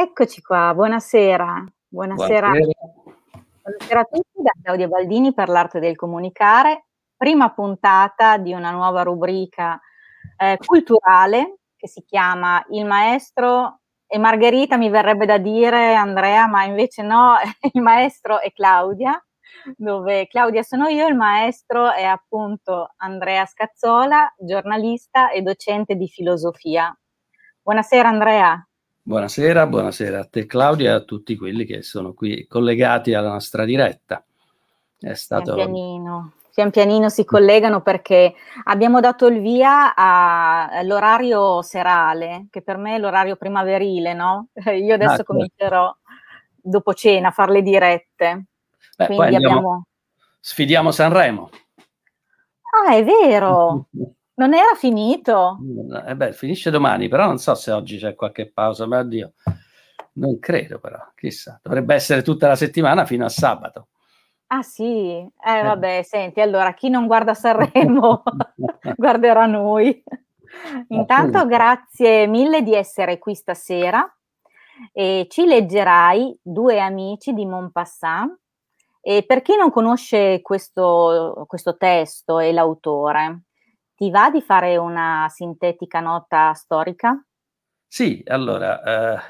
Eccoci qua, buonasera. Buonasera. Buonasera. Buonasera a tutti da Claudia Baldini per l'arte del comunicare. Prima puntata di una nuova rubrica eh, culturale che si chiama Il maestro e Margherita mi verrebbe da dire Andrea, ma invece no, il maestro è Claudia, dove Claudia sono io, il maestro è appunto Andrea Scazzola, giornalista e docente di filosofia. Buonasera Andrea. Buonasera, buonasera a te Claudia e a tutti quelli che sono qui collegati alla nostra diretta. È stato... Pian pianino, pian pianino si collegano perché abbiamo dato il via all'orario serale, che per me è l'orario primaverile, no? Io adesso ah, certo. comincerò dopo cena a fare le dirette. Beh, Quindi abbiamo... Sfidiamo Sanremo. Ah, è vero! Non era finito? Eh beh, finisce domani, però non so se oggi c'è qualche pausa, ma addio. Non credo però, chissà. Dovrebbe essere tutta la settimana fino a sabato. Ah sì? Eh, eh. vabbè, senti, allora chi non guarda Sanremo guarderà noi. Intanto grazie mille di essere qui stasera e ci leggerai Due amici di Montpassant. E per chi non conosce questo, questo testo e l'autore, ti va di fare una sintetica nota storica? Sì, allora, eh,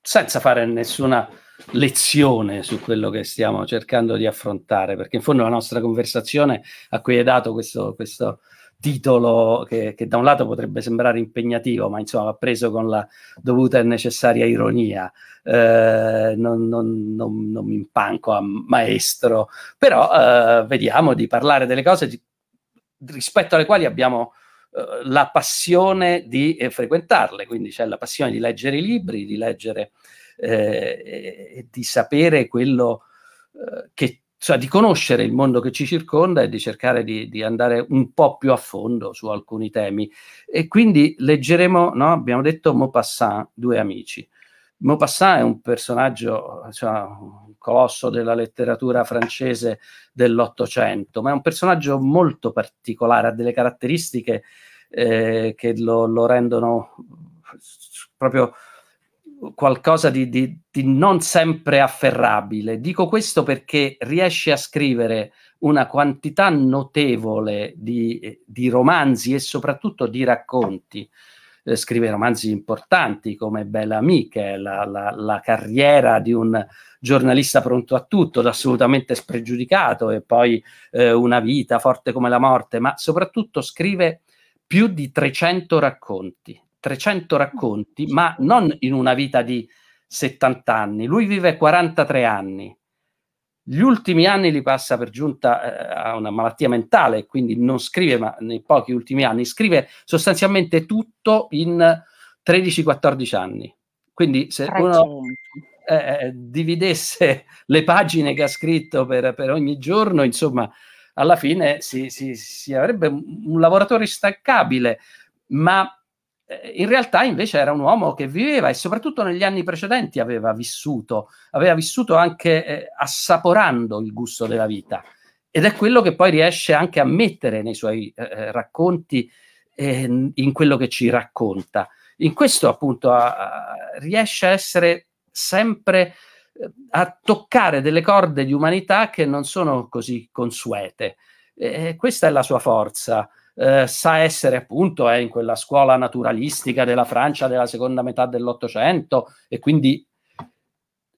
senza fare nessuna lezione su quello che stiamo cercando di affrontare, perché in fondo la nostra conversazione a cui hai dato questo, questo titolo che, che, da un lato potrebbe sembrare impegnativo, ma insomma va preso con la dovuta e necessaria ironia. Eh, non, non, non, non, mi impanco a maestro, però eh, vediamo di parlare delle cose di, rispetto alle quali abbiamo eh, la passione di eh, frequentarle, quindi c'è la passione di leggere i libri, di leggere eh, e di sapere quello eh, che cioè di conoscere il mondo che ci circonda e di cercare di, di, andare un po' più a fondo su alcuni temi. E quindi leggeremo, no? abbiamo detto Maupassant, due amici. Maupassant è un personaggio, cioè, colosso della letteratura francese dell'Ottocento, ma è un personaggio molto particolare, ha delle caratteristiche eh, che lo, lo, rendono proprio qualcosa di, di, di, non sempre afferrabile. Dico questo perché riesce a scrivere una quantità notevole di, di romanzi e soprattutto di racconti eh, scrive romanzi importanti come Bella Amiche, la, la, la, carriera di un giornalista pronto a tutto, assolutamente spregiudicato, e poi eh, Una vita forte come la morte, ma soprattutto scrive più di 300 racconti, 300 racconti, ma non in una vita di 70 anni, lui vive 43 anni gli ultimi anni li passa per giunta eh, a una malattia mentale, quindi non scrive, ma nei pochi ultimi anni scrive sostanzialmente tutto in 13-14 anni. Quindi se uno eh, eh, dividesse le pagine che ha scritto per, per ogni giorno, insomma, alla fine si, si, si avrebbe un, lavoratore instancabile, ma eh, in realtà invece era un uomo che viveva e soprattutto negli anni precedenti aveva vissuto, aveva vissuto anche eh, assaporando il gusto della vita ed è quello che poi riesce anche a mettere nei suoi eh, eh racconti, eh, in quello che ci racconta. In questo appunto a, a, riesce a essere sempre eh, a toccare delle corde di umanità che non sono così consuete. questa è la sua forza eh, sa essere appunto è in quella scuola naturalistica della Francia della seconda metà dell'Ottocento e quindi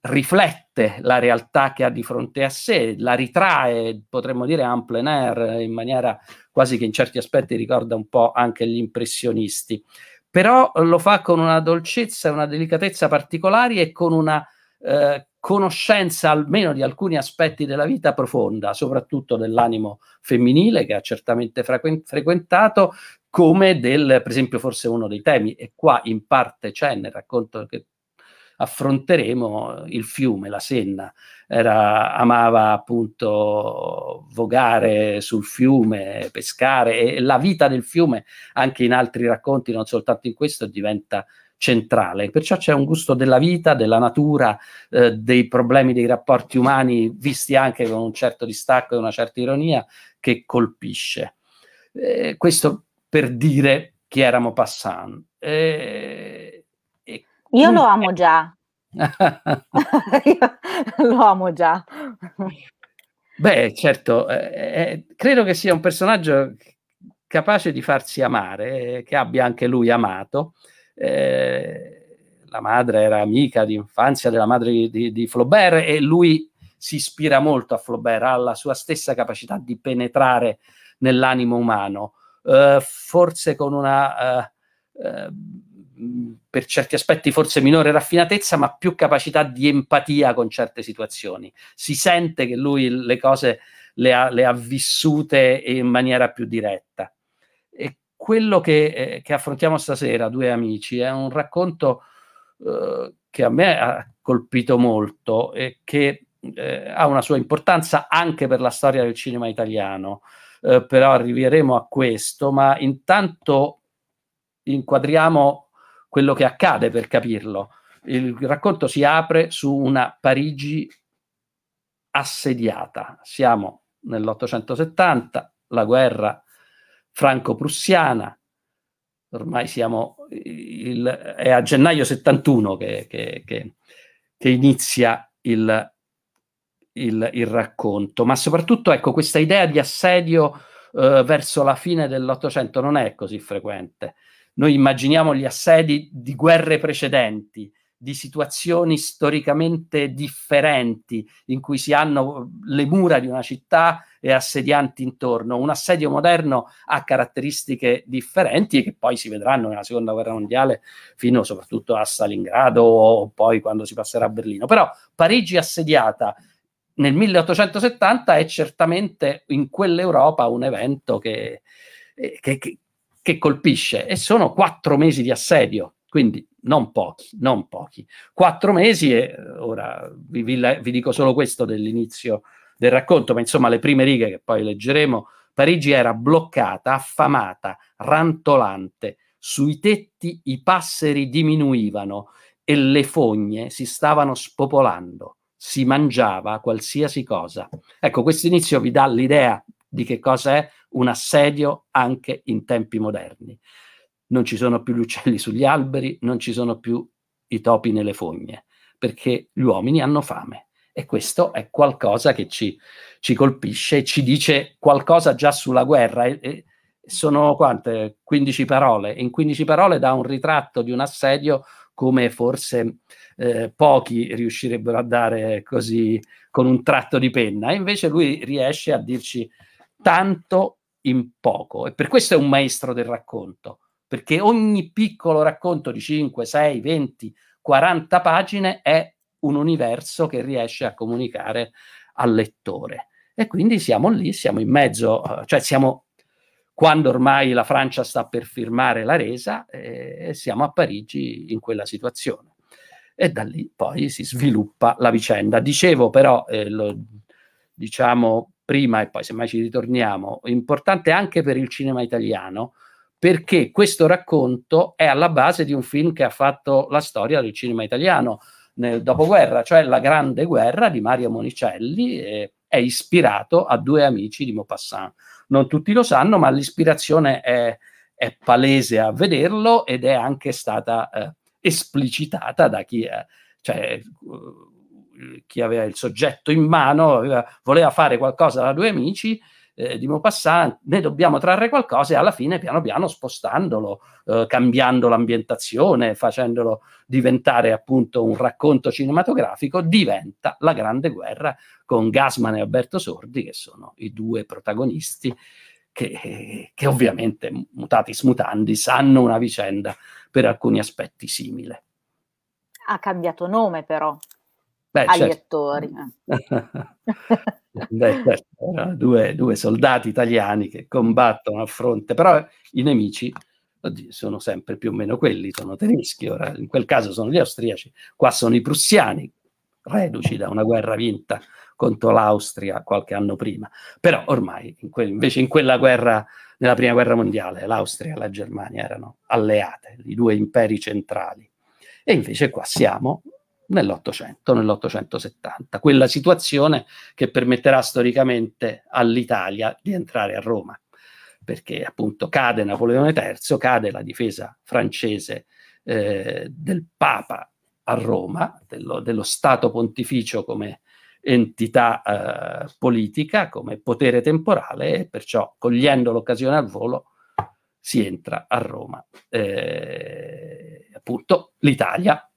riflette la realtà che ha di fronte a sé, la ritrae, potremmo dire, en plein air, in maniera quasi che in certi aspetti ricorda un po' anche gli impressionisti. Però lo fa con una dolcezza e una delicatezza particolari e con una eh, conoscenza almeno di alcuni aspetti della vita profonda, soprattutto dell'animo femminile che ha certamente frequ- frequentato, come del, per esempio, forse uno dei temi, e qua in parte c'è nel racconto che affronteremo il fiume, la Senna. Era, amava appunto vogare sul fiume, pescare e la vita del fiume anche in altri racconti, non soltanto in questo, diventa centrale. Perciò c'è un gusto della vita, della natura, eh, dei problemi dei rapporti umani, visti anche con un certo distacco e una certa ironia, che colpisce. Eh, questo per dire chi era Maupassant. Eh, Io lo amo già. lo amo già. Beh, certo, eh, eh, credo che sia un personaggio capace di farsi amare, eh, che abbia anche lui amato. Eh, la madre era amica di infanzia della madre di, di, Flaubert e lui si ispira molto a Flaubert, ha la sua stessa capacità di penetrare nell'animo umano, eh, forse con una, eh, eh, per certi aspetti forse minore raffinatezza, ma più capacità di empatia con certe situazioni. Si sente che lui le cose le ha, le ha vissute in maniera più diretta. Quello che, eh, che affrontiamo stasera, due amici, è un racconto eh, che a me ha colpito molto e che eh, ha una sua importanza anche per la storia del cinema italiano, eh, però arriveremo a questo, ma intanto inquadriamo quello che accade per capirlo. Il racconto si apre su una Parigi assediata. Siamo nell'870, la guerra franco-prussiana, ormai siamo, il, è a gennaio 71 che, che, che, che inizia il, il, il, racconto, ma soprattutto ecco questa idea di assedio eh, verso la fine dell'Ottocento non è così frequente. Noi immaginiamo gli assedi di guerre precedenti, di situazioni storicamente differenti in cui si hanno le mura di una città e assedianti intorno. Un assedio moderno ha caratteristiche differenti che poi si vedranno nella seconda guerra mondiale fino soprattutto a Stalingrado o poi quando si passerà a Berlino. Però Parigi assediata nel 1870 è certamente in quell'Europa un evento che, che, che, che colpisce e sono quattro mesi di assedio quindi non pochi, non pochi. Quattro mesi e ora vi, vi, vi, dico solo questo dell'inizio del racconto, ma insomma le prime righe che poi leggeremo, Parigi era bloccata, affamata, rantolante, sui tetti i passeri diminuivano e le fogne si stavano spopolando, si mangiava qualsiasi cosa. Ecco, questo inizio vi dà l'idea di che cosa è un assedio anche in tempi moderni non ci sono più gli uccelli sugli alberi, non ci sono più i topi nelle fogne, perché gli uomini hanno fame. E questo è qualcosa che ci, ci colpisce, ci dice qualcosa già sulla guerra. E, e sono quante? 15 parole. In 15 parole dà un ritratto di un assedio come forse eh, pochi riuscirebbero a dare così con un tratto di penna. E invece lui riesce a dirci tanto in poco. E per questo è un maestro del racconto perché ogni piccolo racconto di 5, 6, 20, 40 pagine è un universo che riesce a comunicare al lettore. E quindi siamo lì, siamo in mezzo, eh, cioè siamo quando ormai la Francia sta per firmare la resa e siamo a Parigi in quella situazione. E da lì poi si sviluppa la vicenda. Dicevo però, eh, lo diciamo prima e poi semmai ci ritorniamo, importante anche per il cinema italiano, perché questo racconto è alla base di un film che ha fatto la storia del cinema italiano nel dopoguerra, cioè La Grande Guerra di Mario Monicelli, eh, è ispirato a due amici di Maupassant. Non tutti lo sanno, ma l'ispirazione è, è palese a vederlo ed è anche stata eh, esplicitata da chi, è, cioè, chi aveva il soggetto in mano, aveva, voleva fare qualcosa da due amici eh, di Maupassant, ne dobbiamo trarre qualcosa e alla fine piano piano spostandolo, eh, cambiando l'ambientazione, facendolo diventare appunto un racconto cinematografico, diventa la Grande Guerra con Gasman e Alberto Sordi che sono i due protagonisti che, che ovviamente mutatis mutandis hanno una vicenda per alcuni aspetti simile. Ha cambiato nome però. Beh, agli certo. attori. Beh, certo, due, due, soldati italiani che combattono a fronte, però i nemici oddio, sono sempre più o meno quelli, sono tedeschi, ora in quel caso sono gli austriaci, qua sono i prussiani, reduci da una guerra vinta contro l'Austria qualche anno prima, però ormai in que- invece in quella guerra, nella prima guerra mondiale, l'Austria e la Germania erano alleate, i due imperi centrali, e invece qua siamo nell'Ottocento, nell'Ottocentosetta, quella situazione che permetterà storicamente all'Italia di entrare a Roma, perché appunto cade Napoleone III, cade la difesa francese eh, del Papa a Roma, dello, dello Stato pontificio come entità eh, politica, come potere temporale e perciò cogliendo l'occasione al volo si entra a Roma. Eh, appunto l'Italia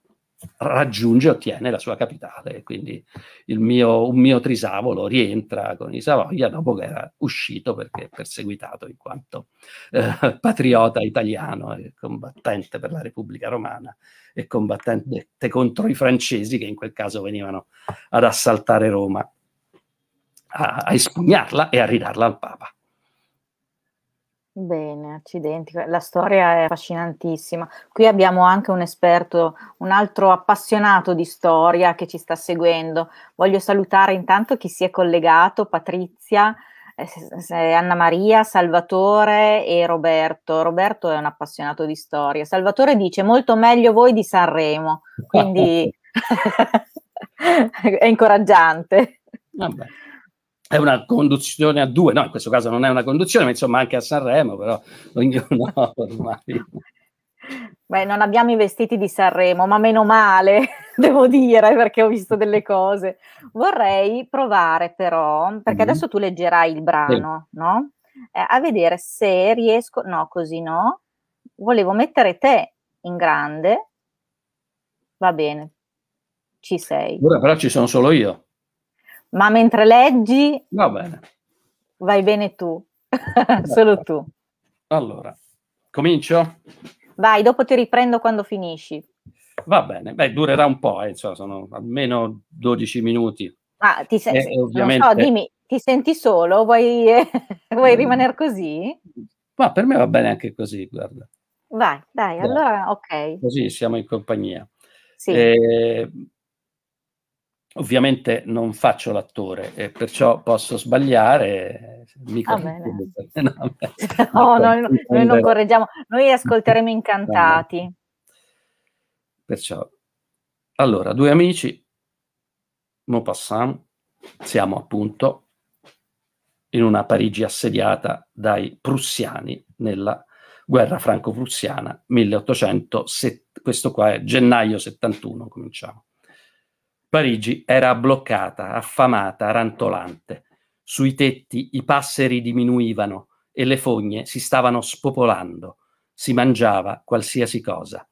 raggiunge e ottiene la sua capitale. Quindi mio, un mio trisavolo rientra con i Savoia dopo che era uscito perché perseguitato in quanto eh, patriota italiano e combattente per la Repubblica Romana e combattente contro i francesi che in quel caso venivano ad assaltare Roma, a, a espugnarla e a ridarla al Papa. Bene, accidenti, la storia è affascinantissima. Qui abbiamo anche un esperto, un altro appassionato di storia che ci sta seguendo. Voglio salutare intanto chi si è collegato, Patrizia, eh, Anna Maria, Salvatore e Roberto. Roberto è un appassionato di storia. Salvatore dice molto meglio voi di Sanremo, quindi è incoraggiante. Vabbè è una conduzione a due, no, in questo caso non è una conduzione, ma insomma anche a Sanremo, però ognuno ormai. Beh, non abbiamo i vestiti di Sanremo, ma meno male, devo dire, perché ho visto delle cose. Vorrei provare però, perché mm adesso tu leggerai il brano, sì. no? Eh, a vedere se riesco, no, così no. Volevo mettere te in grande. Va bene, ci sei. Ora però ci sono solo io. Ma mentre leggi, Va bene. vai bene tu, solo tu. Allora, comincio? Vai, dopo ti riprendo quando finisci. Va bene, beh, durerà un po', eh, cioè sono almeno 12 minuti. Ah, ti se- eh, ovviamente... so, dimmi, ti senti solo? Vuoi, eh, vuoi rimanere così? Ma per me va bene anche così, guarda. Vai, dai, dai. allora ok. Così siamo in compagnia. Sì. Eh, Ovviamente non faccio l'attore e perciò posso sbagliare. Mi ah, no, no, noi, noi, non correggiamo, noi ascolteremo incantati. Perciò, allora, due amici, Maupassant, siamo appunto in una Parigi assediata dai prussiani nella guerra franco-prussiana 1800, questo qua è gennaio 71, cominciamo. Parigi era bloccata, affamata, rantolante. Sui tetti i passeri diminuivano e le fogne si stavano spopolando. Si mangiava qualsiasi cosa.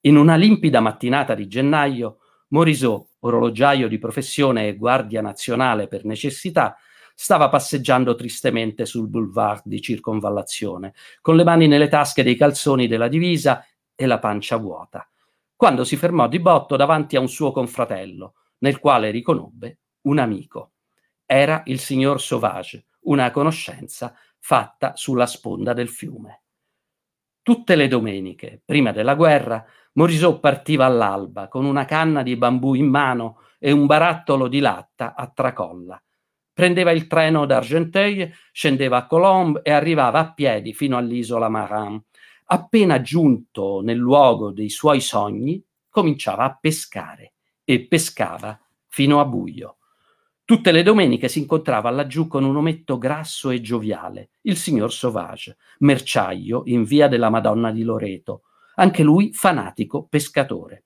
In una limpida mattinata di gennaio, Morisot, orologiaio di professione e guardia nazionale per necessità, stava passeggiando tristemente sul boulevard di circonvallazione, con le mani nelle tasche dei calzoni della divisa e la pancia vuota quando si fermò di botto davanti a un suo confratello, nel quale riconobbe un amico. Era il signor Sauvage, una conoscenza fatta sulla sponda del fiume. Tutte le domeniche, prima della guerra, Morisot partiva all'alba con una canna di bambù in mano e un barattolo di latta a tracolla. Prendeva il treno da Argenteuil, scendeva a Colombe e arrivava a piedi fino all'isola Marin, appena giunto nel luogo dei suoi sogni, cominciava a pescare e pescava fino a buio. Tutte le domeniche si incontrava laggiù con un ometto grasso e gioviale, il signor Sauvage, merciaio in via della Madonna di Loreto, anche lui fanatico pescatore.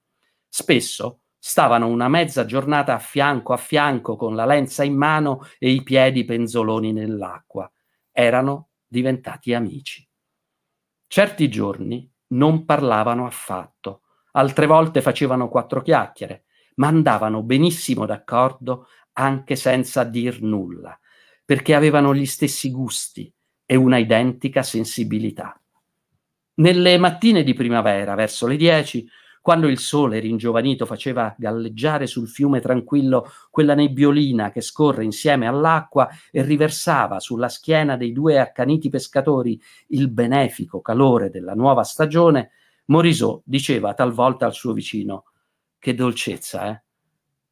Spesso stavano una mezza giornata a fianco a fianco con la lenza in mano e i piedi penzoloni nell'acqua. Erano diventati amici. Certi giorni non parlavano affatto, altre volte facevano quattro chiacchiere, ma andavano benissimo d'accordo anche senza dir nulla, perché avevano gli stessi gusti e una identica sensibilità. Nelle mattine di primavera, verso le dieci, quando il sole ringiovanito faceva galleggiare sul fiume tranquillo quella nebbiolina che scorre insieme all'acqua e riversava sulla schiena dei due accaniti pescatori il benefico calore della nuova stagione, Morisot diceva talvolta al suo vicino che dolcezza, eh?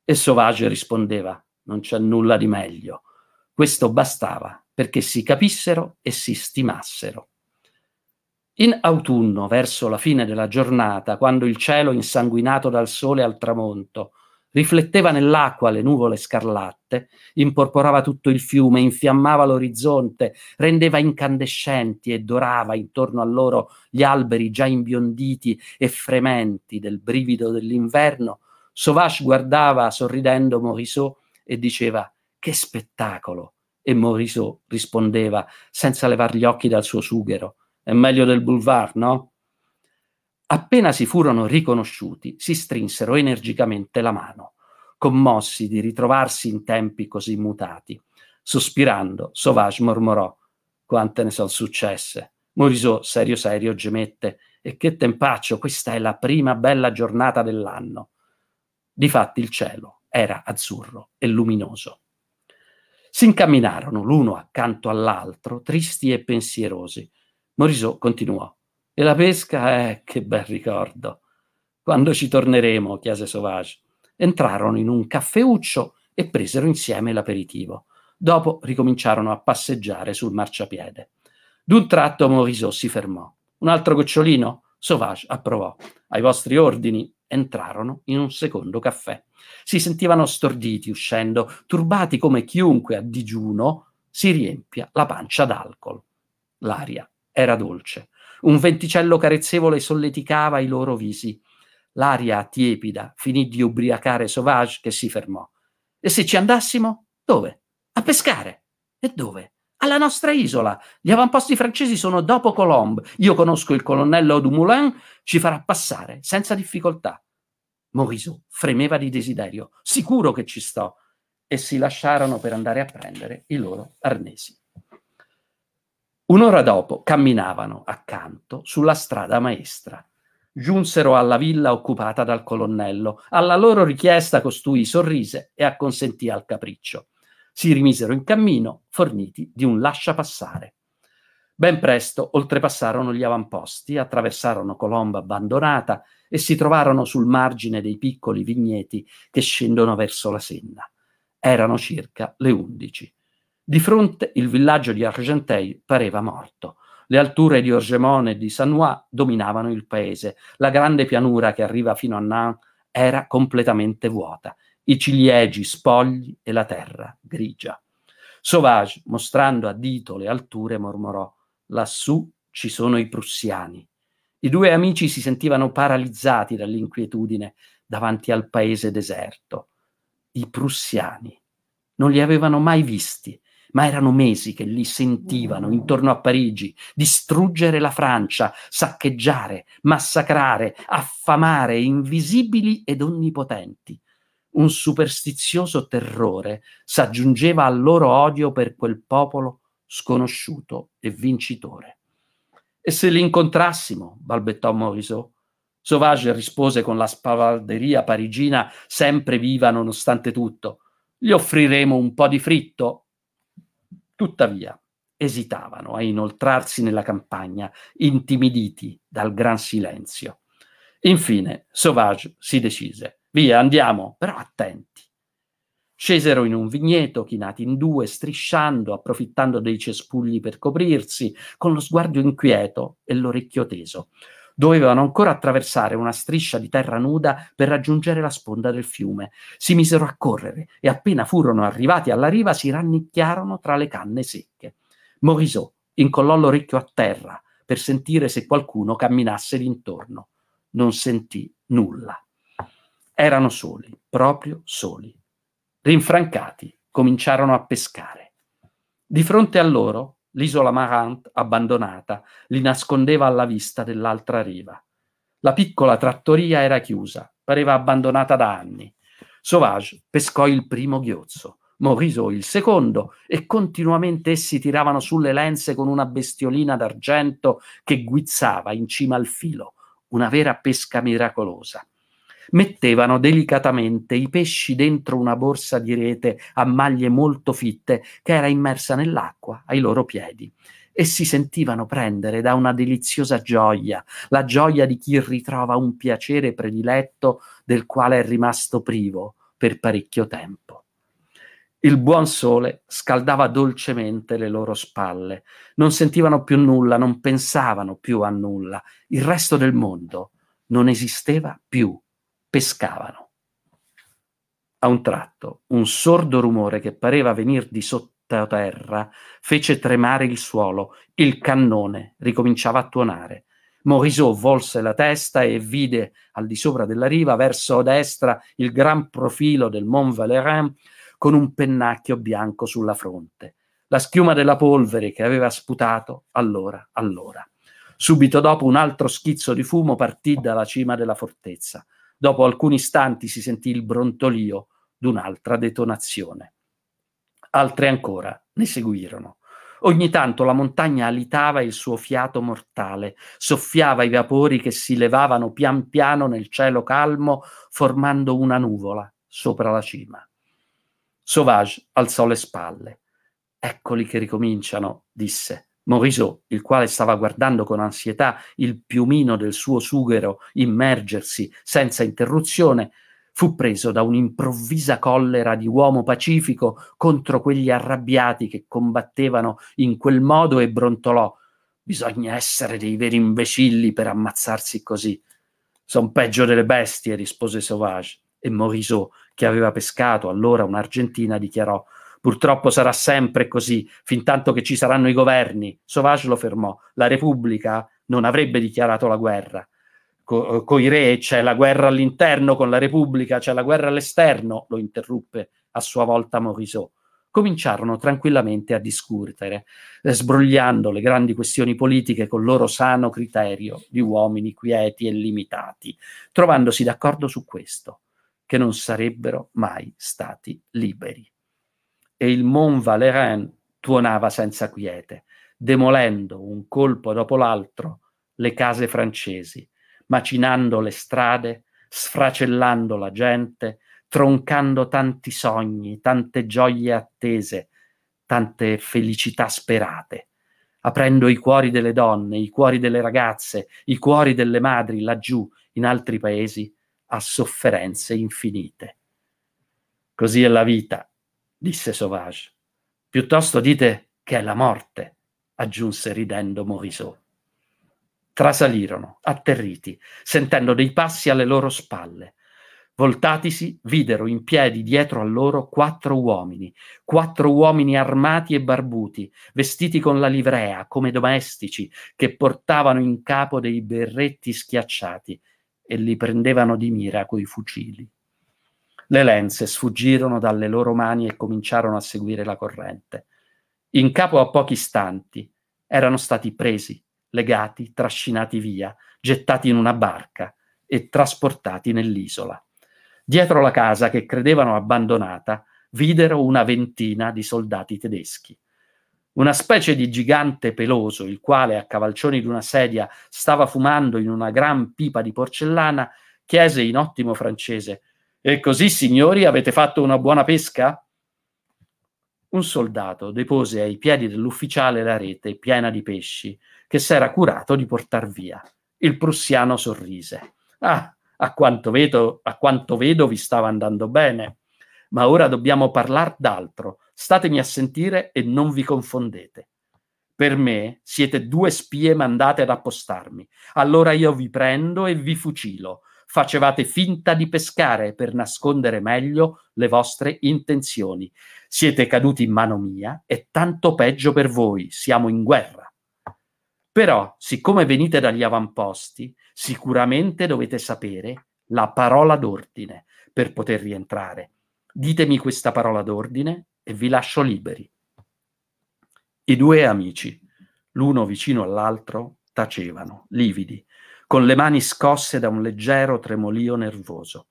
E Sauvage rispondeva non c'è nulla di meglio. Questo bastava perché si capissero e si stimassero. In autunno, verso la fine della giornata, quando il cielo insanguinato dal sole al tramonto rifletteva nell'acqua le nuvole scarlatte, imporporava tutto il fiume, infiammava l'orizzonte, rendeva incandescenti e dorava intorno a loro gli alberi già imbionditi e frementi del brivido dell'inverno, Sauvage guardava sorridendo Morisot e diceva che spettacolo! E Morisot rispondeva senza levar gli occhi dal suo sughero, è meglio del boulevard, no? Appena si furono riconosciuti, si strinsero energicamente la mano, commossi di ritrovarsi in tempi così mutati. Sospirando, Sauvage mormorò: Quante ne sono successe? Morisot, serio serio, gemette: E che tempaccio, questa è la prima bella giornata dell'anno. Difatti il cielo era azzurro e luminoso. Si incamminarono l'uno accanto all'altro, tristi e pensierosi. Morisot continuò. E la pesca, eh, che bel ricordo. Quando ci torneremo? chiese Sauvage. Entrarono in un caffeuccio e presero insieme l'aperitivo. Dopo ricominciarono a passeggiare sul marciapiede. D'un tratto Morisot si fermò. Un altro gocciolino? Sauvage approvò. Ai vostri ordini entrarono in un secondo caffè. Si sentivano storditi uscendo, turbati come chiunque a digiuno si riempia la pancia d'alcol. L'aria era dolce. Un venticello carezzevole solleticava i loro visi. L'aria tiepida finì di ubriacare Sauvage che si fermò. E se ci andassimo? Dove? A pescare. E dove? Alla nostra isola. Gli avamposti francesi sono dopo Colombe. Io conosco il colonnello Dumoulin, ci farà passare senza difficoltà. Morisot fremeva di desiderio. Sicuro che ci sto. E si lasciarono per andare a prendere i loro arnesi. Un'ora dopo camminavano accanto sulla strada maestra. Giunsero alla villa occupata dal colonnello. Alla loro richiesta costui sorrise e acconsentì al capriccio. Si rimisero in cammino, forniti di un lasciapassare. Ben presto oltrepassarono gli avamposti, attraversarono Colomba abbandonata e si trovarono sul margine dei piccoli vigneti che scendono verso la Senna. Erano circa le undici. Di fronte il villaggio di Argenteuil pareva morto. Le alture di Orgemone e di Sanois dominavano il paese. La grande pianura che arriva fino a Nantes era completamente vuota. I ciliegi spogli e la terra grigia. Sauvage, mostrando a dito le alture, mormorò: Lassù ci sono i prussiani. I due amici si sentivano paralizzati dall'inquietudine davanti al paese deserto. I prussiani. Non li avevano mai visti ma erano mesi che li sentivano intorno a Parigi, distruggere la Francia, saccheggiare, massacrare, affamare, invisibili ed onnipotenti. Un superstizioso terrore s'aggiungeva al loro odio per quel popolo sconosciuto e vincitore. E se li incontrassimo? balbettò Morisot. Sauvage rispose con la spavalderia parigina sempre viva nonostante tutto. Gli offriremo un po' di fritto Tuttavia, esitavano a inoltrarsi nella campagna, intimiditi dal gran silenzio. Infine, Sauvage si decise. Via, andiamo, però attenti. Scesero in un vigneto, chinati in due, strisciando, approfittando dei cespugli per coprirsi, con lo sguardo inquieto e l'orecchio teso. Dovevano ancora attraversare una striscia di terra nuda per raggiungere la sponda del fiume. Si misero a correre e appena furono arrivati alla riva si rannicchiarono tra le canne secche. Morisot incollò l'orecchio a terra per sentire se qualcuno camminasse d'intorno. Non sentì nulla. Erano soli, proprio soli. Rinfrancati, cominciarono a pescare. Di fronte a loro L'isola Marant, abbandonata, li nascondeva alla vista dell'altra riva. La piccola trattoria era chiusa, pareva abbandonata da anni. Sauvage pescò il primo ghiozzo, Moriso il secondo, e continuamente essi tiravano sulle lenze con una bestiolina d'argento che guizzava in cima al filo, una vera pesca miracolosa mettevano delicatamente i pesci dentro una borsa di rete a maglie molto fitte che era immersa nell'acqua ai loro piedi e si sentivano prendere da una deliziosa gioia, la gioia di chi ritrova un piacere prediletto del quale è rimasto privo per parecchio tempo. Il buon sole scaldava dolcemente le loro spalle, non sentivano più nulla, non pensavano più a nulla, il resto del mondo non esisteva più pescavano. A un tratto, un sordo rumore che pareva venir di sottoterra fece tremare il suolo. Il cannone ricominciava a tuonare. Morisot volse la testa e vide al di sopra della riva, verso destra, il gran profilo del Mont Valérien con un pennacchio bianco sulla fronte. La schiuma della polvere che aveva sputato allora, allora. Subito dopo un altro schizzo di fumo partì dalla cima della fortezza. Dopo alcuni istanti si sentì il brontolio d'un'altra detonazione. Altre ancora ne seguirono. Ogni tanto la montagna alitava il suo fiato mortale, soffiava i vapori che si levavano pian piano nel cielo calmo, formando una nuvola sopra la cima. Sauvage alzò le spalle. Eccoli che ricominciano, disse. Morisot, il quale stava guardando con ansietà il piumino del suo sughero immergersi senza interruzione, fu preso da un'improvvisa collera di uomo pacifico contro quegli arrabbiati che combattevano in quel modo e brontolò. Bisogna essere dei veri imbecilli per ammazzarsi così. Son peggio delle bestie, rispose Sauvage. E Morisot, che aveva pescato allora un'argentina, dichiarò Purtroppo sarà sempre così, fin tanto che ci saranno i governi. Sauvage lo fermò. La Repubblica non avrebbe dichiarato la guerra co- coi re c'è la guerra all'interno, con la Repubblica c'è la guerra all'esterno, lo interruppe a sua volta Morisot. Cominciarono tranquillamente a discutere, eh, sbrogliando le grandi questioni politiche con loro sano criterio di uomini quieti e limitati, trovandosi d'accordo su questo, che non sarebbero mai stati liberi. E il Mont Valérien tuonava senza quiete, demolendo un colpo dopo l'altro le case francesi, macinando le strade, sfracellando la gente, troncando tanti sogni, tante gioie attese, tante felicità sperate, aprendo i cuori delle donne, i cuori delle ragazze, i cuori delle madri laggiù, in altri paesi, a sofferenze infinite. Così è la vita, disse Sauvage. Piuttosto dite che è la morte, aggiunse ridendo Morisot. Trasalirono, atterriti, sentendo dei passi alle loro spalle. Voltatisi, videro in piedi dietro a loro quattro uomini, quattro uomini armati e barbuti, vestiti con la livrea, come domestici, che portavano in capo dei berretti schiacciati e li prendevano di mira coi fucili. Le lenze sfuggirono dalle loro mani e cominciarono a seguire la corrente. In capo a pochi istanti erano stati presi, legati, trascinati via, gettati in una barca e trasportati nell'isola. Dietro la casa, che credevano abbandonata, videro una ventina di soldati tedeschi. Una specie di gigante peloso, il quale, a cavalcioni di una sedia, stava fumando in una gran pipa di porcellana, chiese in ottimo francese E così, signori, avete fatto una buona pesca? Un soldato depose ai piedi dell'ufficiale la rete piena di pesci che s'era curato di portar via. Il prussiano sorrise. Ah, a quanto vedo, a quanto vedo vi stava andando bene. Ma ora dobbiamo parlar d'altro. Statemi a sentire e non vi confondete. Per me siete due spie mandate ad appostarmi. Allora io vi prendo e vi fucilo. Facevate finta di pescare per nascondere meglio le vostre intenzioni. Siete caduti in mano mia e tanto peggio per voi. Siamo in guerra. Però, siccome venite dagli avamposti, sicuramente dovete sapere la parola d'ordine per poter rientrare. Ditemi questa parola d'ordine e vi lascio liberi. I due amici, l'uno vicino all'altro, tacevano, lividi, con le mani scosse da un leggero tremolio nervoso.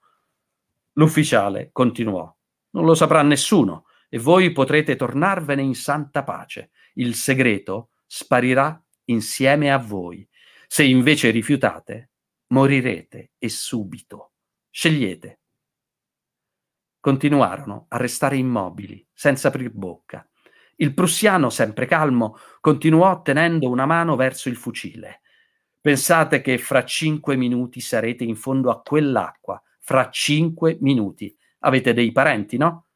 L'ufficiale continuò: Non lo saprà nessuno e voi potrete tornarvene in santa pace. Il segreto sparirà insieme a voi. Se invece rifiutate, morirete e subito. Scegliete. Continuarono a restare immobili, senza aprir bocca. Il prussiano, sempre calmo, continuò tenendo una mano verso il fucile. Pensate che fra cinque minuti sarete in fondo a quell'acqua. Fra cinque minuti. Avete dei parenti, no?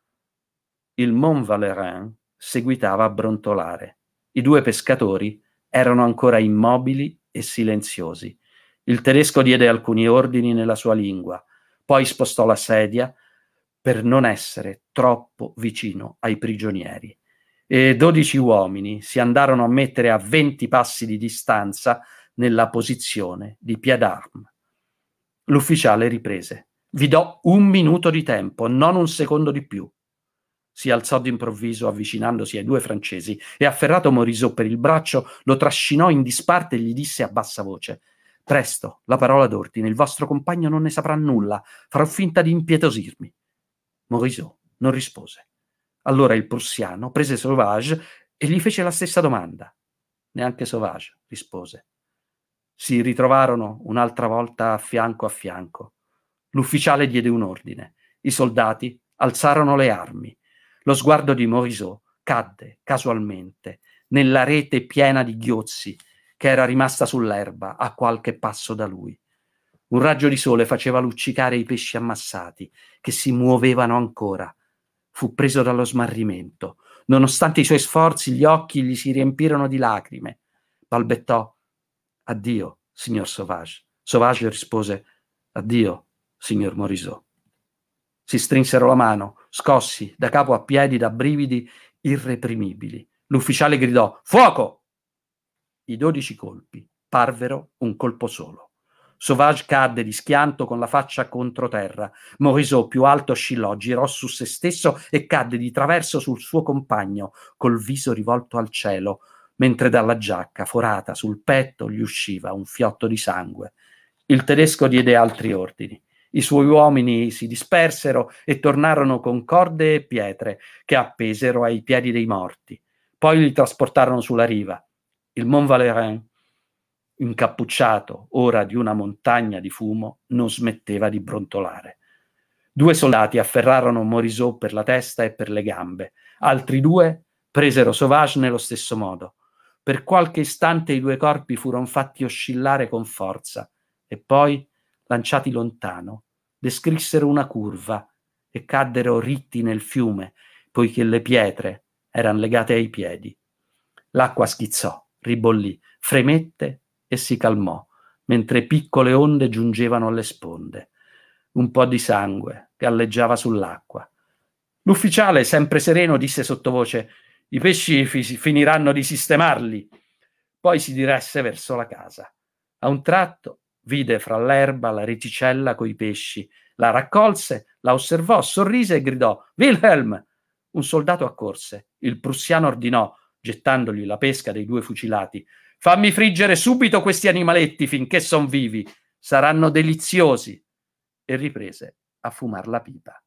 Il Mont Valérien seguitava a brontolare. I due pescatori erano ancora immobili e silenziosi. Il tedesco diede alcuni ordini nella sua lingua, poi spostò la sedia, per non essere troppo vicino ai prigionieri. E dodici uomini si andarono a mettere a venti passi di distanza nella posizione di pied-arme. L'ufficiale riprese. Vi do un minuto di tempo, non un secondo di più. Si alzò d'improvviso avvicinandosi ai due francesi e afferrato Morisot per il braccio lo trascinò in disparte e gli disse a bassa voce Presto, la parola d'ordine, il vostro compagno non ne saprà nulla, farò finta di impietosirmi. Morisot non rispose. Allora il prussiano prese Sauvage e gli fece la stessa domanda. Neanche Sauvage rispose. Si ritrovarono un'altra volta a fianco a fianco. L'ufficiale diede un ordine. I soldati alzarono le armi. Lo sguardo di Morisot cadde casualmente nella rete piena di ghiozzi che era rimasta sull'erba a qualche passo da lui. Un raggio di sole faceva luccicare i pesci ammassati, che si muovevano ancora. Fu preso dallo smarrimento. Nonostante i suoi sforzi, gli occhi gli si riempirono di lacrime. Balbettò: Addio, signor Sauvage. Sauvage rispose: Addio, signor Morisot. Si strinsero la mano, scossi da capo a piedi da brividi irreprimibili. L'ufficiale gridò: Fuoco! I dodici colpi parvero un colpo solo. Sauvage cadde di schianto con la faccia contro terra. Morisot, più alto, oscillò, girò su se stesso e cadde di traverso sul suo compagno, col viso rivolto al cielo, mentre dalla giacca forata sul petto gli usciva un fiotto di sangue. Il tedesco diede altri ordini. I suoi uomini si dispersero e tornarono con corde e pietre che appesero ai piedi dei morti. Poi li trasportarono sulla riva. Il Mont Valérien incappucciato ora di una montagna di fumo, non smetteva di brontolare. Due soldati afferrarono Morisot per la testa e per le gambe, altri due presero Sauvage nello stesso modo. Per qualche istante i due corpi furono fatti oscillare con forza e poi, lanciati lontano, descrissero una curva e caddero ritti nel fiume, poiché le pietre erano legate ai piedi. L'acqua schizzò, ribollì, fremette e si calmò, mentre piccole onde giungevano alle sponde. Un po' di sangue galleggiava sull'acqua. L'ufficiale, sempre sereno, disse sottovoce: I pesci fi- finiranno di sistemarli. Poi si diresse verso la casa. A un tratto vide fra l'erba la reticella coi pesci, la raccolse, la osservò, sorrise e gridò: Wilhelm! Un soldato accorse. Il prussiano ordinò, gettandogli la pesca dei due fucilati: Fammi friggere subito questi animaletti finché son vivi, saranno deliziosi. E riprese a fumar la pipa.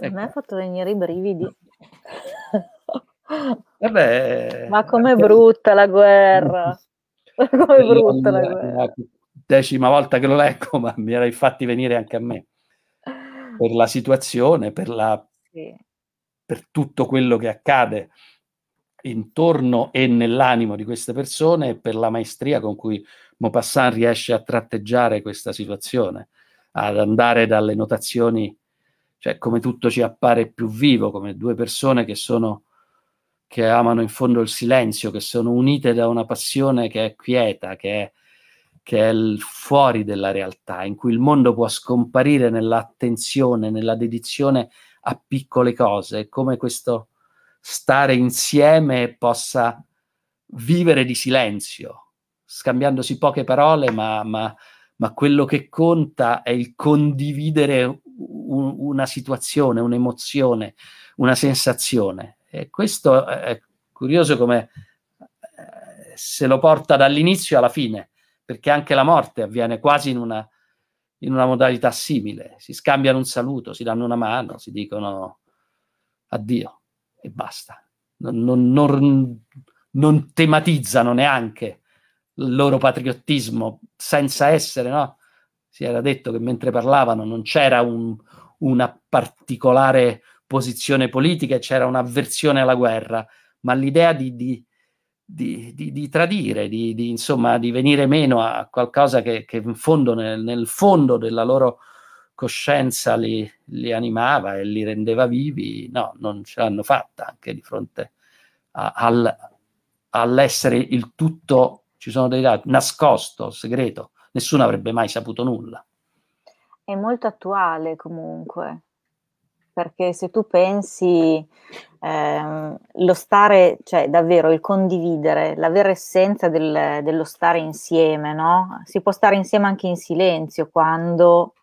Ecco. A me ha ecco. fatto venire i brividi. Vabbè, Ma com'è brutta la guerra! com'è brutta la, la guerra! La decima volta che lo leggo, ma mi era infatti venire anche a me. Per la situazione, per, la, sì. per tutto quello che accade intorno e nell'animo di queste persone e per la maestria con cui Maupassant riesce a tratteggiare questa situazione, ad andare dalle notazioni, cioè come tutto ci appare più vivo, come due persone che sono che amano in fondo il silenzio, che sono unite da una passione che è quieta, che è, che è fuori della realtà, in cui il mondo può scomparire nell'attenzione, nella dedizione a piccole cose, come questo stare insieme possa vivere di silenzio, scambiandosi poche parole, ma, ma, ma quello che conta è il condividere un, una situazione, un'emozione, una sensazione. E questo è curioso come eh, se lo porta dall'inizio alla fine, perché anche la morte avviene quasi in una, in una modalità simile. Si scambiano un saluto, si danno una mano, si dicono addio e basta. Non, non, non, non tematizzano neanche il loro patriottismo senza essere, no? Si era detto che mentre parlavano non c'era un, una particolare posizione politica, c'era un'avversione alla guerra, ma l'idea di, di, di, di tradire, di, insomma, di venire meno a qualcosa che, che in fondo, nel, nel fondo della loro coscienza li, li, animava e li rendeva vivi, no, non ce l'hanno fatta anche di fronte a, al, all'essere il tutto, ci sono dei dati, nascosto, segreto, nessuno avrebbe mai saputo nulla. È molto attuale comunque, perché se tu pensi, ehm, lo stare cioè davvero il condividere, la vera essenza del dello stare insieme, no, si può stare insieme anche in silenzio quando,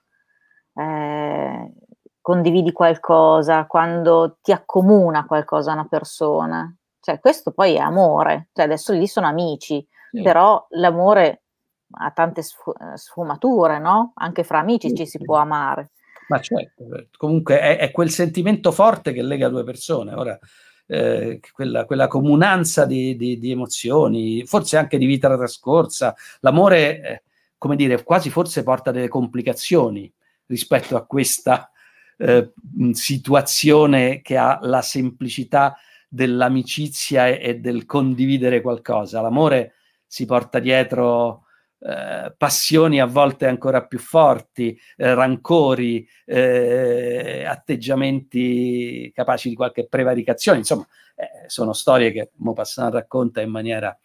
ehm, condividi qualcosa, quando ti accomuna qualcosa una persona. Cioè questo poi è amore, cioè adesso lì sono amici, sì. però l'amore ha tante sf- sfumature, no? Anche fra amici ci si può amare. Ma certo, certo. comunque è, è, quel sentimento forte che lega due persone. Ora, eh, quella, quella, comunanza di, di, di, emozioni, forse anche di vita trascorsa, l'amore, eh, come dire, quasi forse porta delle complicazioni rispetto a questa eh, situazione che ha la semplicità dell'amicizia e, e, del condividere qualcosa. L'amore si porta dietro eh, passioni a volte ancora più forti, eh, rancori, eh, atteggiamenti capaci di qualche prevaricazione, insomma, eh, sono storie che Maupassant racconta in maniera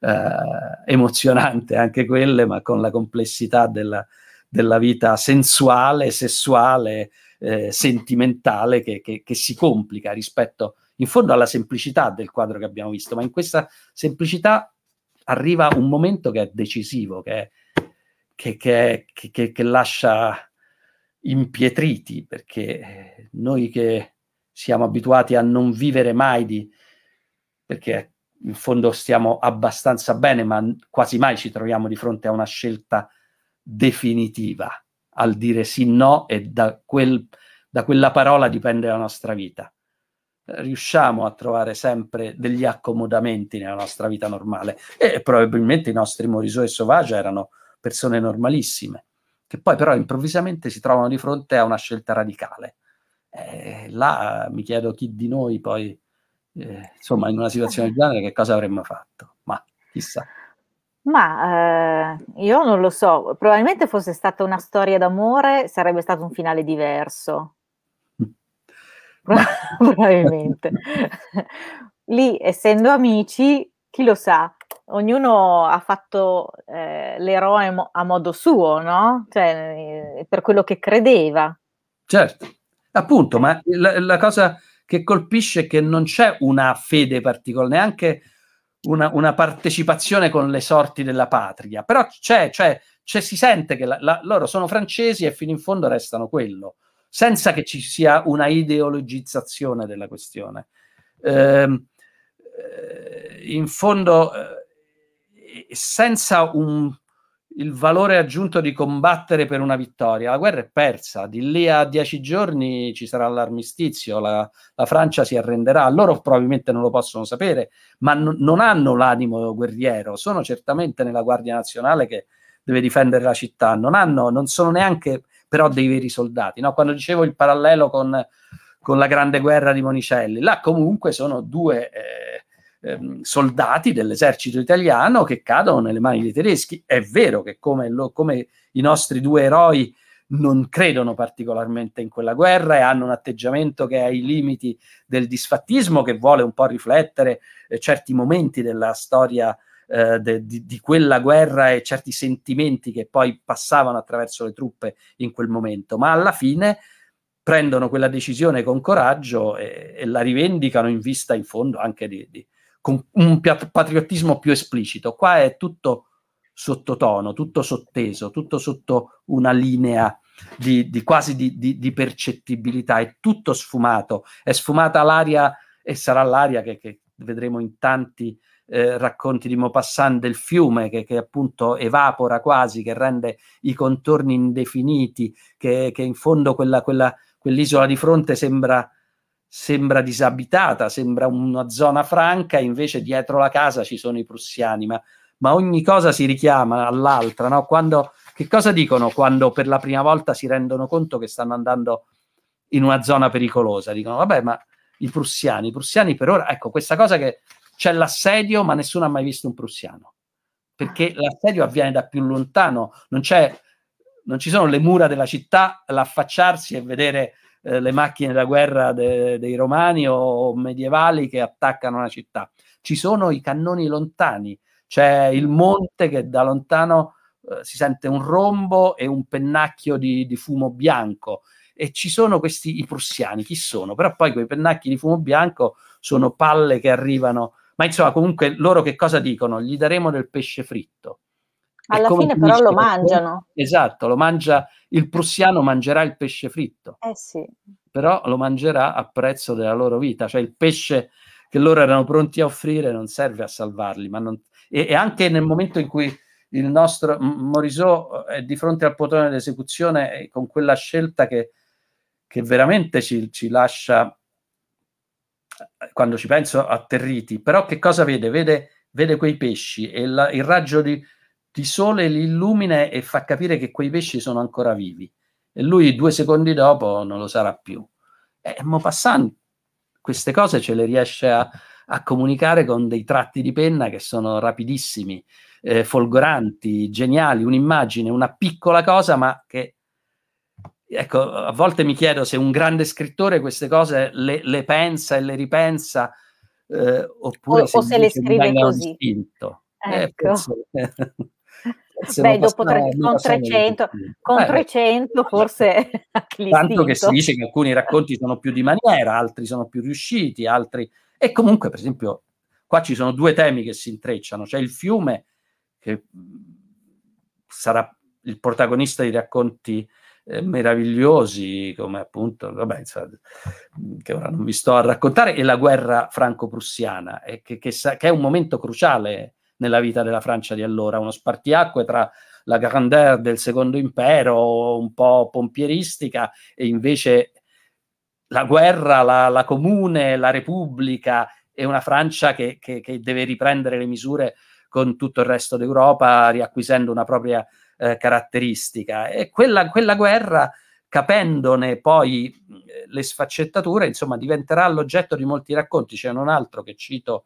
eh, emozionante, anche quelle, ma con la complessità della, della vita sensuale, sessuale, sentimentale che, che, che si complica rispetto in fondo alla semplicità del quadro che abbiamo visto, ma in questa semplicità arriva un momento che è decisivo, che, che, che, che lascia impietriti, perché noi che siamo abituati a non vivere mai di, perché in fondo stiamo abbastanza bene, ma quasi mai ci troviamo di fronte a una scelta definitiva al dire sì no e da, quel, da quella parola dipende la nostra vita riusciamo a trovare sempre degli accomodamenti nella nostra vita normale e probabilmente i nostri Morisot e Sauvage erano persone normalissime che poi però improvvisamente si trovano di fronte a una scelta radicale. Eh, là mi chiedo chi di noi poi, eh, insomma, in una situazione del genere che cosa avremmo fatto, ma chissà. Ma eh, io non lo so, probabilmente fosse stata una storia d'amore, sarebbe stato un finale diverso probabilmente. Lì, essendo amici, chi lo sa, ognuno ha fatto eh, l'eroe mo- a modo suo, no? Cioè, eh, per quello che credeva. Certo, appunto, ma la, la, cosa che colpisce è che non c'è una fede particolare, neanche una, una partecipazione con le sorti della patria, però c'è, c'è, c'è si sente che la, la, loro sono francesi e fino in fondo restano quello senza che ci sia una ideologizzazione della questione. Ehm, eh, in fondo, eh, senza un, il valore aggiunto di combattere per una vittoria, la guerra è persa, di lì a dieci giorni ci sarà l'armistizio, la, la Francia si arrenderà, loro probabilmente non lo possono sapere, ma n- non hanno l'animo guerriero, sono certamente nella Guardia Nazionale che deve difendere la città, non, hanno, non sono neanche però dei veri soldati. No? Quando dicevo il parallelo con, con, la grande guerra di Monicelli, là comunque sono due eh, eh, soldati dell'esercito italiano che cadono nelle mani dei tedeschi. È vero che come, lo, come i nostri due eroi non credono particolarmente in quella guerra e hanno un atteggiamento che è ai limiti del disfattismo, che vuole un po' riflettere eh, certi momenti della storia eh, de, di, di, quella guerra e certi sentimenti che poi passavano attraverso le truppe in quel momento, ma alla fine prendono quella decisione con coraggio e, e la rivendicano in vista in fondo anche di, di con un patriottismo più esplicito. Qua è tutto sottotono, tutto sotteso, tutto sotto una linea di, di quasi di, di, di, percettibilità, è tutto sfumato, è sfumata l'aria e sarà l'aria che, che vedremo in tanti eh, racconti di Maupassant del fiume che, che, appunto evapora quasi, che rende i contorni indefiniti, che, che in fondo quella, quella, quell'isola di fronte sembra, sembra disabitata, sembra una zona franca, invece dietro la casa ci sono i prussiani, ma, ma ogni cosa si richiama all'altra. No? Quando, che cosa dicono quando per la prima volta si rendono conto che stanno andando in una zona pericolosa? Dicono, vabbè, ma i prussiani, i prussiani per ora, ecco, questa cosa che c'è l'assedio, ma nessuno ha mai visto un prussiano, perché l'assedio avviene da più lontano, non, non ci sono le mura della città, l'affacciarsi e vedere eh, le macchine da guerra de, dei romani o medievali che attaccano una città. Ci sono i cannoni lontani, c'è il monte che da lontano eh, si sente un rombo e un pennacchio di, di fumo bianco. E ci sono questi i prussiani, chi sono? Però poi quei pennacchi di fumo bianco sono palle che arrivano, ma insomma comunque loro che cosa dicono? Gli daremo del pesce fritto. Alla fine però lo mangiano. Esatto, lo mangia, il prussiano mangerà il pesce fritto. Eh sì. Però lo mangerà a prezzo della loro vita, cioè il pesce che loro erano pronti a offrire non serve a salvarli, ma non... e, e anche nel momento in cui il nostro Morisot è di fronte al portone dell'esecuzione con quella scelta che che veramente ci, ci lascia, quando ci penso, atterriti. Però che cosa vede? Vede, vede quei pesci e la, il raggio di, di sole li illumina e fa capire che quei pesci sono ancora vivi. E lui due secondi dopo non lo sarà più. E Maupassant queste cose ce le riesce a, a, comunicare con dei tratti di penna che sono rapidissimi, eh, folgoranti, geniali, un'immagine, una piccola cosa, ma che ecco, a volte mi chiedo se un grande scrittore queste cose le, le pensa e le ripensa, eh, oppure o, se, o se le scrive così. Eh, ecco. Eh, Beh, dopo tre, con 300, con 300 forse tanto che si dice che alcuni racconti sono più di maniera, altri sono più riusciti, altri... E comunque, per esempio, qua ci sono due temi che si intrecciano. C'è il fiume, che sarà il protagonista di racconti eh, meravigliosi come appunto, vabbè, insomma, che ora non vi sto a raccontare, e la guerra franco-prussiana, e che, che, che, è un momento cruciale nella vita della Francia di allora, uno spartiacque tra la grandeur del secondo impero, un po' pompieristica, e invece la guerra, la, la comune, la repubblica, e una Francia che, che, che deve riprendere le misure con tutto il resto d'Europa, riacquisendo una propria eh, caratteristica. E quella, quella guerra, capendone poi eh, le sfaccettature, insomma, diventerà l'oggetto di molti racconti. C'è un altro che cito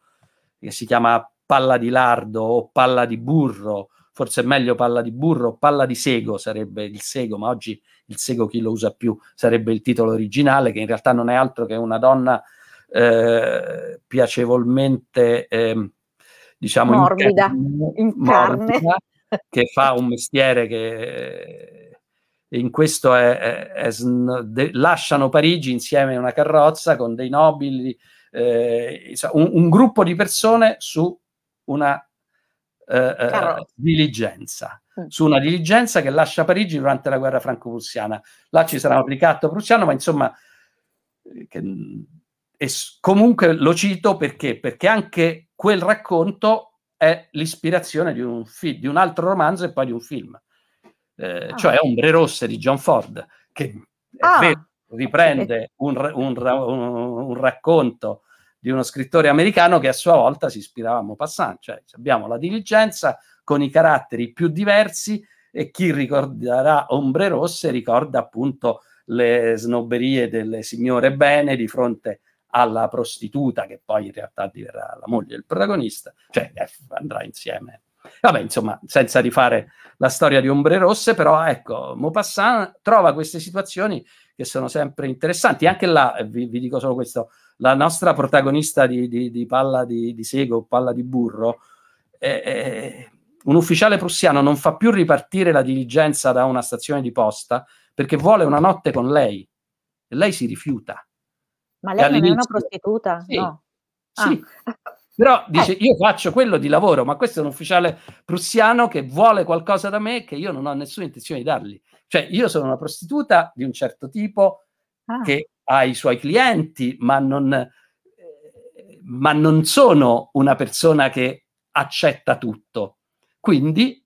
che si chiama Palla di lardo o Palla di burro, forse è meglio palla di burro, palla di sego sarebbe il sego, ma oggi il sego chi lo usa più sarebbe il titolo originale, che in realtà non è altro che una donna eh, piacevolmente, eh, diciamo, morbida, in carne, morbida, che fa un mestiere che in questo è, è, è de, lasciano Parigi insieme a una carrozza con dei nobili, eh, un, un, gruppo di persone su una eh, eh diligenza, mm. su una diligenza che lascia Parigi durante la guerra franco-prussiana. Là ci sarà un applicato prussiano, ma insomma, che, e comunque lo cito perché? Perché anche quel racconto è l'ispirazione di un, fi- di un altro romanzo e poi di un film, eh, ah. cioè Ombre Rosse di John Ford, che ah. vero, riprende un, un, un, racconto di uno scrittore americano che a sua volta si ispirava a Maupassant, cioè abbiamo la diligenza con i caratteri più diversi e chi ricorderà Ombre Rosse ricorda appunto le snobberie delle signore bene di fronte alla prostituta, che poi in realtà diverrà la moglie del protagonista, cioè andrà insieme. Vabbè, insomma, senza rifare la storia di Ombre Rosse, però ecco, Maupassant trova queste situazioni che sono sempre interessanti. Anche là, vi, vi dico solo questo, la nostra protagonista di, di, di palla di, di, sego, palla di burro, è, è, un ufficiale prussiano non fa più ripartire la diligenza da una stazione di posta perché vuole una notte con lei e lei si rifiuta. Ma lei non è una prostituta? Sì, no. Sì. Ah. Però dice, eh. io faccio quello di lavoro, ma questo è un ufficiale prussiano che vuole qualcosa da me che io non ho nessuna intenzione di dargli. Cioè, io sono una prostituta di un certo tipo ah. che ha i suoi clienti, ma non, eh, ma non sono una persona che accetta tutto. Quindi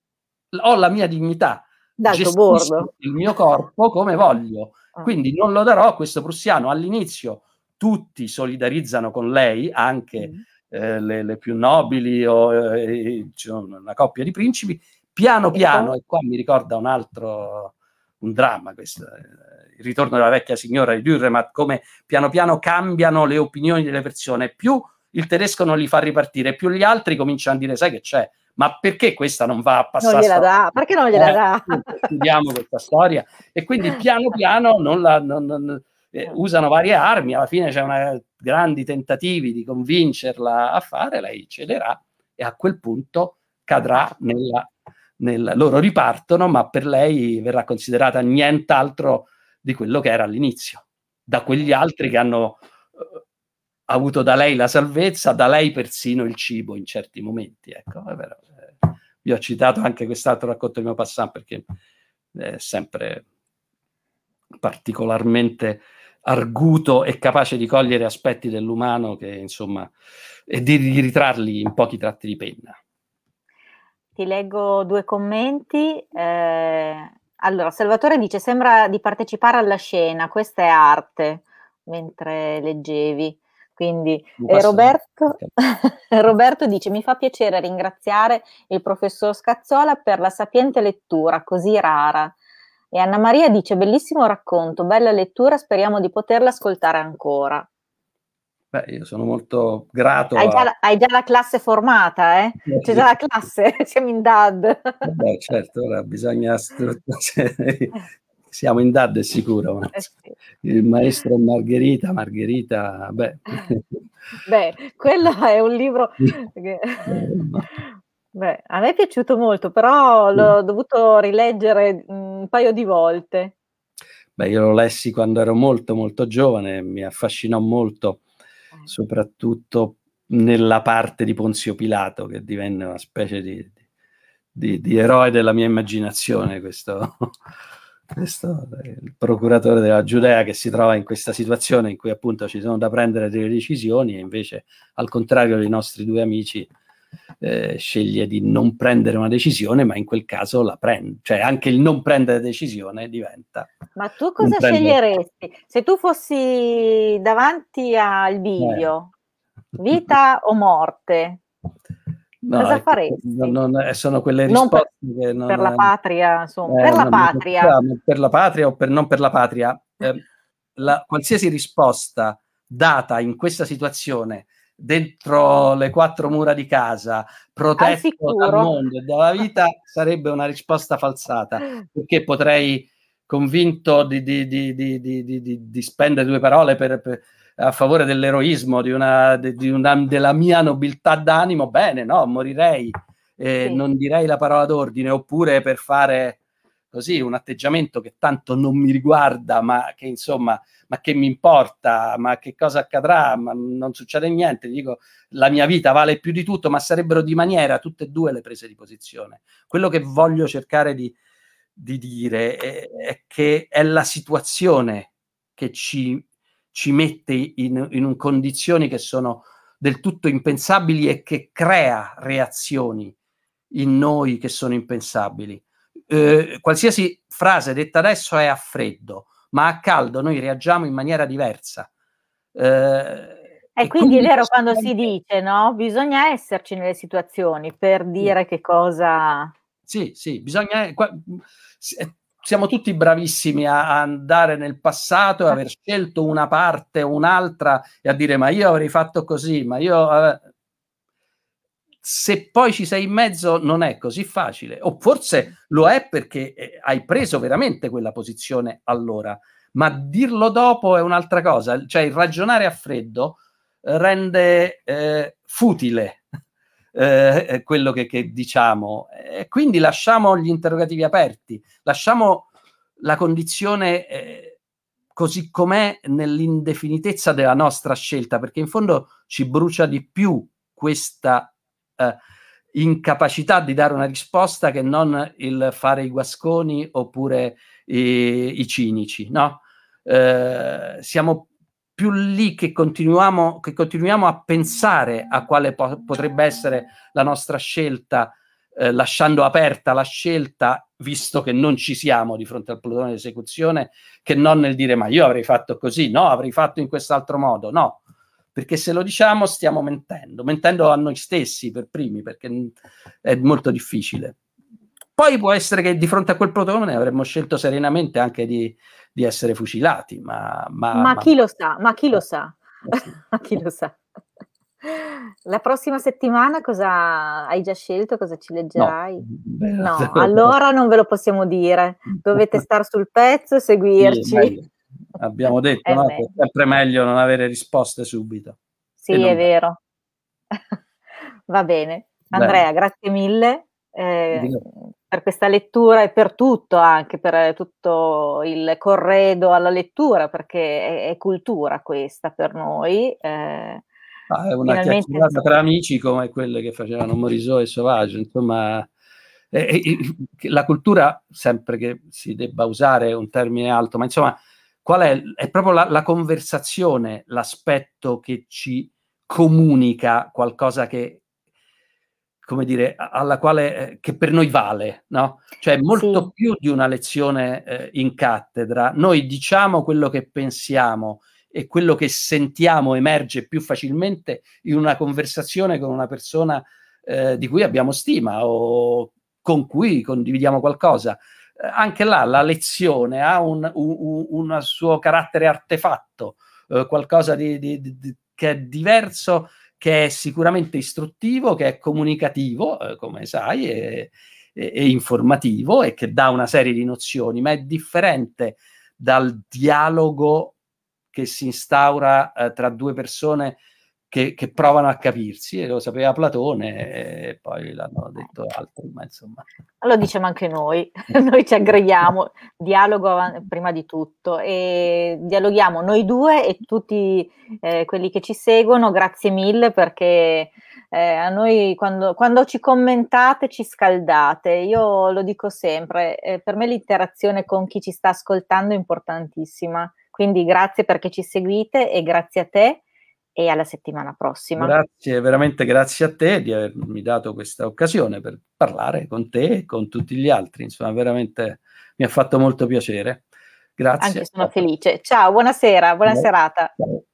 ho la mia dignità, gestisco il mio corpo come voglio. Ah. Quindi non lo darò a questo prussiano all'inizio tutti solidarizzano con lei, anche mm. eh, le, le, più nobili o eh, una coppia di principi, piano piano, e qua mi ricorda un altro, un dramma questo, eh, il ritorno della vecchia signora di Dürremat, come piano piano cambiano le opinioni delle persone, più il tedesco non li fa ripartire, più gli altri cominciano a dire, sai che c'è, ma perché questa non va a passare? Non gliela dà, perché non gliela dà? Studiamo questa storia e quindi piano piano non la, non, non, eh, usano varie armi, alla fine c'è una, grandi tentativi di convincerla a fare, lei cederà e a quel punto cadrà nella, nel, loro ripartono, ma per lei verrà considerata nient'altro di quello che era all'inizio, da quegli altri che hanno uh, avuto da lei la salvezza, da lei persino il cibo in certi momenti. Ecco, è vero. Eh, io ho citato anche quest'altro racconto di mio passant perché è sempre particolarmente arguto e capace di cogliere aspetti dell'umano che insomma e di, ritrarli in pochi tratti di penna. Ti leggo due commenti. Eh, allora, Salvatore dice: Sembra di partecipare alla scena, questa è arte, mentre leggevi. Quindi eh, Roberto, Roberto dice: Mi fa piacere ringraziare il professor Scazzola per la sapiente lettura così rara. E Anna Maria dice: Bellissimo racconto, bella lettura, speriamo di poterla ascoltare ancora. Beh, io sono molto grato. Hai, a... già, la, hai già, la, classe formata, eh? eh C'è già la classe, siamo in DAD. Beh, certo, ora bisogna. Siamo in DAD, è sicuro. Eh sì. Il maestro Margherita, Margherita, beh. Beh, quello è un libro che... Beh, a me è piaciuto molto, però l'ho dovuto rileggere un paio di volte. Beh, io lo lessi quando ero molto, molto giovane, mi affascinò molto soprattutto nella parte di Ponzio Pilato, che divenne una specie di, di, di eroe della mia immaginazione, questo, questo il procuratore della Giudea che si trova in questa situazione in cui appunto ci sono da prendere delle decisioni e invece al contrario dei nostri due amici eh, sceglie di non prendere una decisione, ma in quel caso la prende, cioè anche il non prendere decisione diventa. Ma tu cosa sceglieresti? Se tu fossi davanti al bivio, eh. vita o morte? No, cosa ecco, faresti? Non, non, sono quelle risposte non per, non, per la patria, insomma, eh, per la patria. Per la patria o per, non per la patria. Eh, la, qualsiasi risposta data in questa situazione dentro le quattro mura di casa, protetto dal mondo e dalla vita, sarebbe una risposta falsata, perché potrei, convinto di, di, di, di spendere due parole per, per, a favore dell'eroismo, una, una, della mia nobiltà d'animo, bene, no, morirei, eh, sì. non direi la parola d'ordine, oppure per fare così un atteggiamento che tanto non mi riguarda, ma che insomma, ma che mi importa, ma che cosa accadrà, ma non succede niente, dico la mia vita vale più di tutto, ma sarebbero di maniera tutte e due le prese di posizione. Quello che voglio cercare di, di dire è, è, che è la situazione che ci, ci mette in, in condizioni che sono del tutto impensabili e che crea reazioni in noi che sono impensabili eh, qualsiasi frase detta adesso è a freddo, ma a caldo noi reagiamo in maniera diversa. Eh, e, e quindi, quindi è vero quando si dice, no? Bisogna esserci nelle situazioni per dire sì. che cosa... Sì, sì, bisogna... Eh, siamo tutti bravissimi a, andare nel passato e aver scelto una parte o un'altra e a dire ma io avrei fatto così, ma io... Eh, se poi ci sei in mezzo non è così facile, o forse lo è perché eh, hai preso veramente quella posizione allora, ma dirlo dopo è un'altra cosa, cioè il ragionare a freddo eh, rende eh, futile eh, eh, quello che, che diciamo. E quindi lasciamo gli interrogativi aperti, lasciamo la condizione eh, così com'è nell'indefinitezza della nostra scelta, perché in fondo ci brucia di più questa eh, incapacità di dare una risposta che non il fare i guasconi oppure i, i cinici, no? Eh, siamo più lì che continuiamo, che continuiamo a pensare a quale po- potrebbe essere la nostra scelta, eh, lasciando aperta la scelta, visto che non ci siamo di fronte al plotone di esecuzione, che non nel dire ma io avrei fatto così, no, avrei fatto in quest'altro modo, no perché se lo diciamo stiamo mentendo, mentendo a noi stessi per primi, perché è molto difficile. Poi può essere che di fronte a quel protone avremmo scelto serenamente anche di, di essere fucilati, ma, ma, ma, chi lo sa, ma chi lo eh, sa, ma chi lo sa. La prossima settimana cosa hai già scelto? Cosa ci leggerai? No, no allora non ve lo possiamo dire. Dovete stare sul pezzo e seguirci. Abbiamo detto, no? è sempre meglio non avere risposte subito. Sì, è vero. Va bene. Andrea, bene. grazie mille. Eh, per questa lettura e per tutto, anche per tutto il corredo alla lettura, perché è, è cultura questa per noi. Eh, ah, è una finalmente... chiacchierata tra amici come quelle che facevano Morisot e Sauvage, insomma... Eh, la cultura, sempre che si debba usare un termine alto, ma insomma, qual è? È proprio la, la conversazione, l'aspetto che ci comunica qualcosa che, come dire, alla quale, eh, che per noi vale, no? Cioè molto sì. più di una lezione eh, in cattedra. Noi diciamo quello che pensiamo e quello che sentiamo emerge più facilmente in una conversazione con una persona eh, di cui abbiamo stima o con cui condividiamo qualcosa. Eh, anche là la lezione ha un, un, un suo carattere artefatto, eh, qualcosa di, di, di, che è diverso che è sicuramente istruttivo, che è comunicativo, eh, come sai, e, e, e, informativo e che dà una serie di nozioni, ma è differente dal dialogo che si instaura eh, tra due persone che, che, provano a capirsi, e lo sapeva Platone e poi l'hanno detto altri, ma insomma. Lo diciamo anche noi, noi ci aggreghiamo, dialogo prima di tutto e dialoghiamo noi due e tutti eh, quelli che ci seguono, grazie mille perché eh, a noi quando, quando, ci commentate ci scaldate, io lo dico sempre, eh, per me l'interazione con chi ci sta ascoltando è importantissima, quindi grazie perché ci seguite e grazie a te e alla settimana prossima. Grazie, veramente grazie a te di avermi dato questa occasione per parlare con te e con tutti gli altri. Insomma, veramente mi ha fatto molto piacere. Grazie. Anche sono felice. Ciao, buonasera, buona Ciao. serata. Ciao.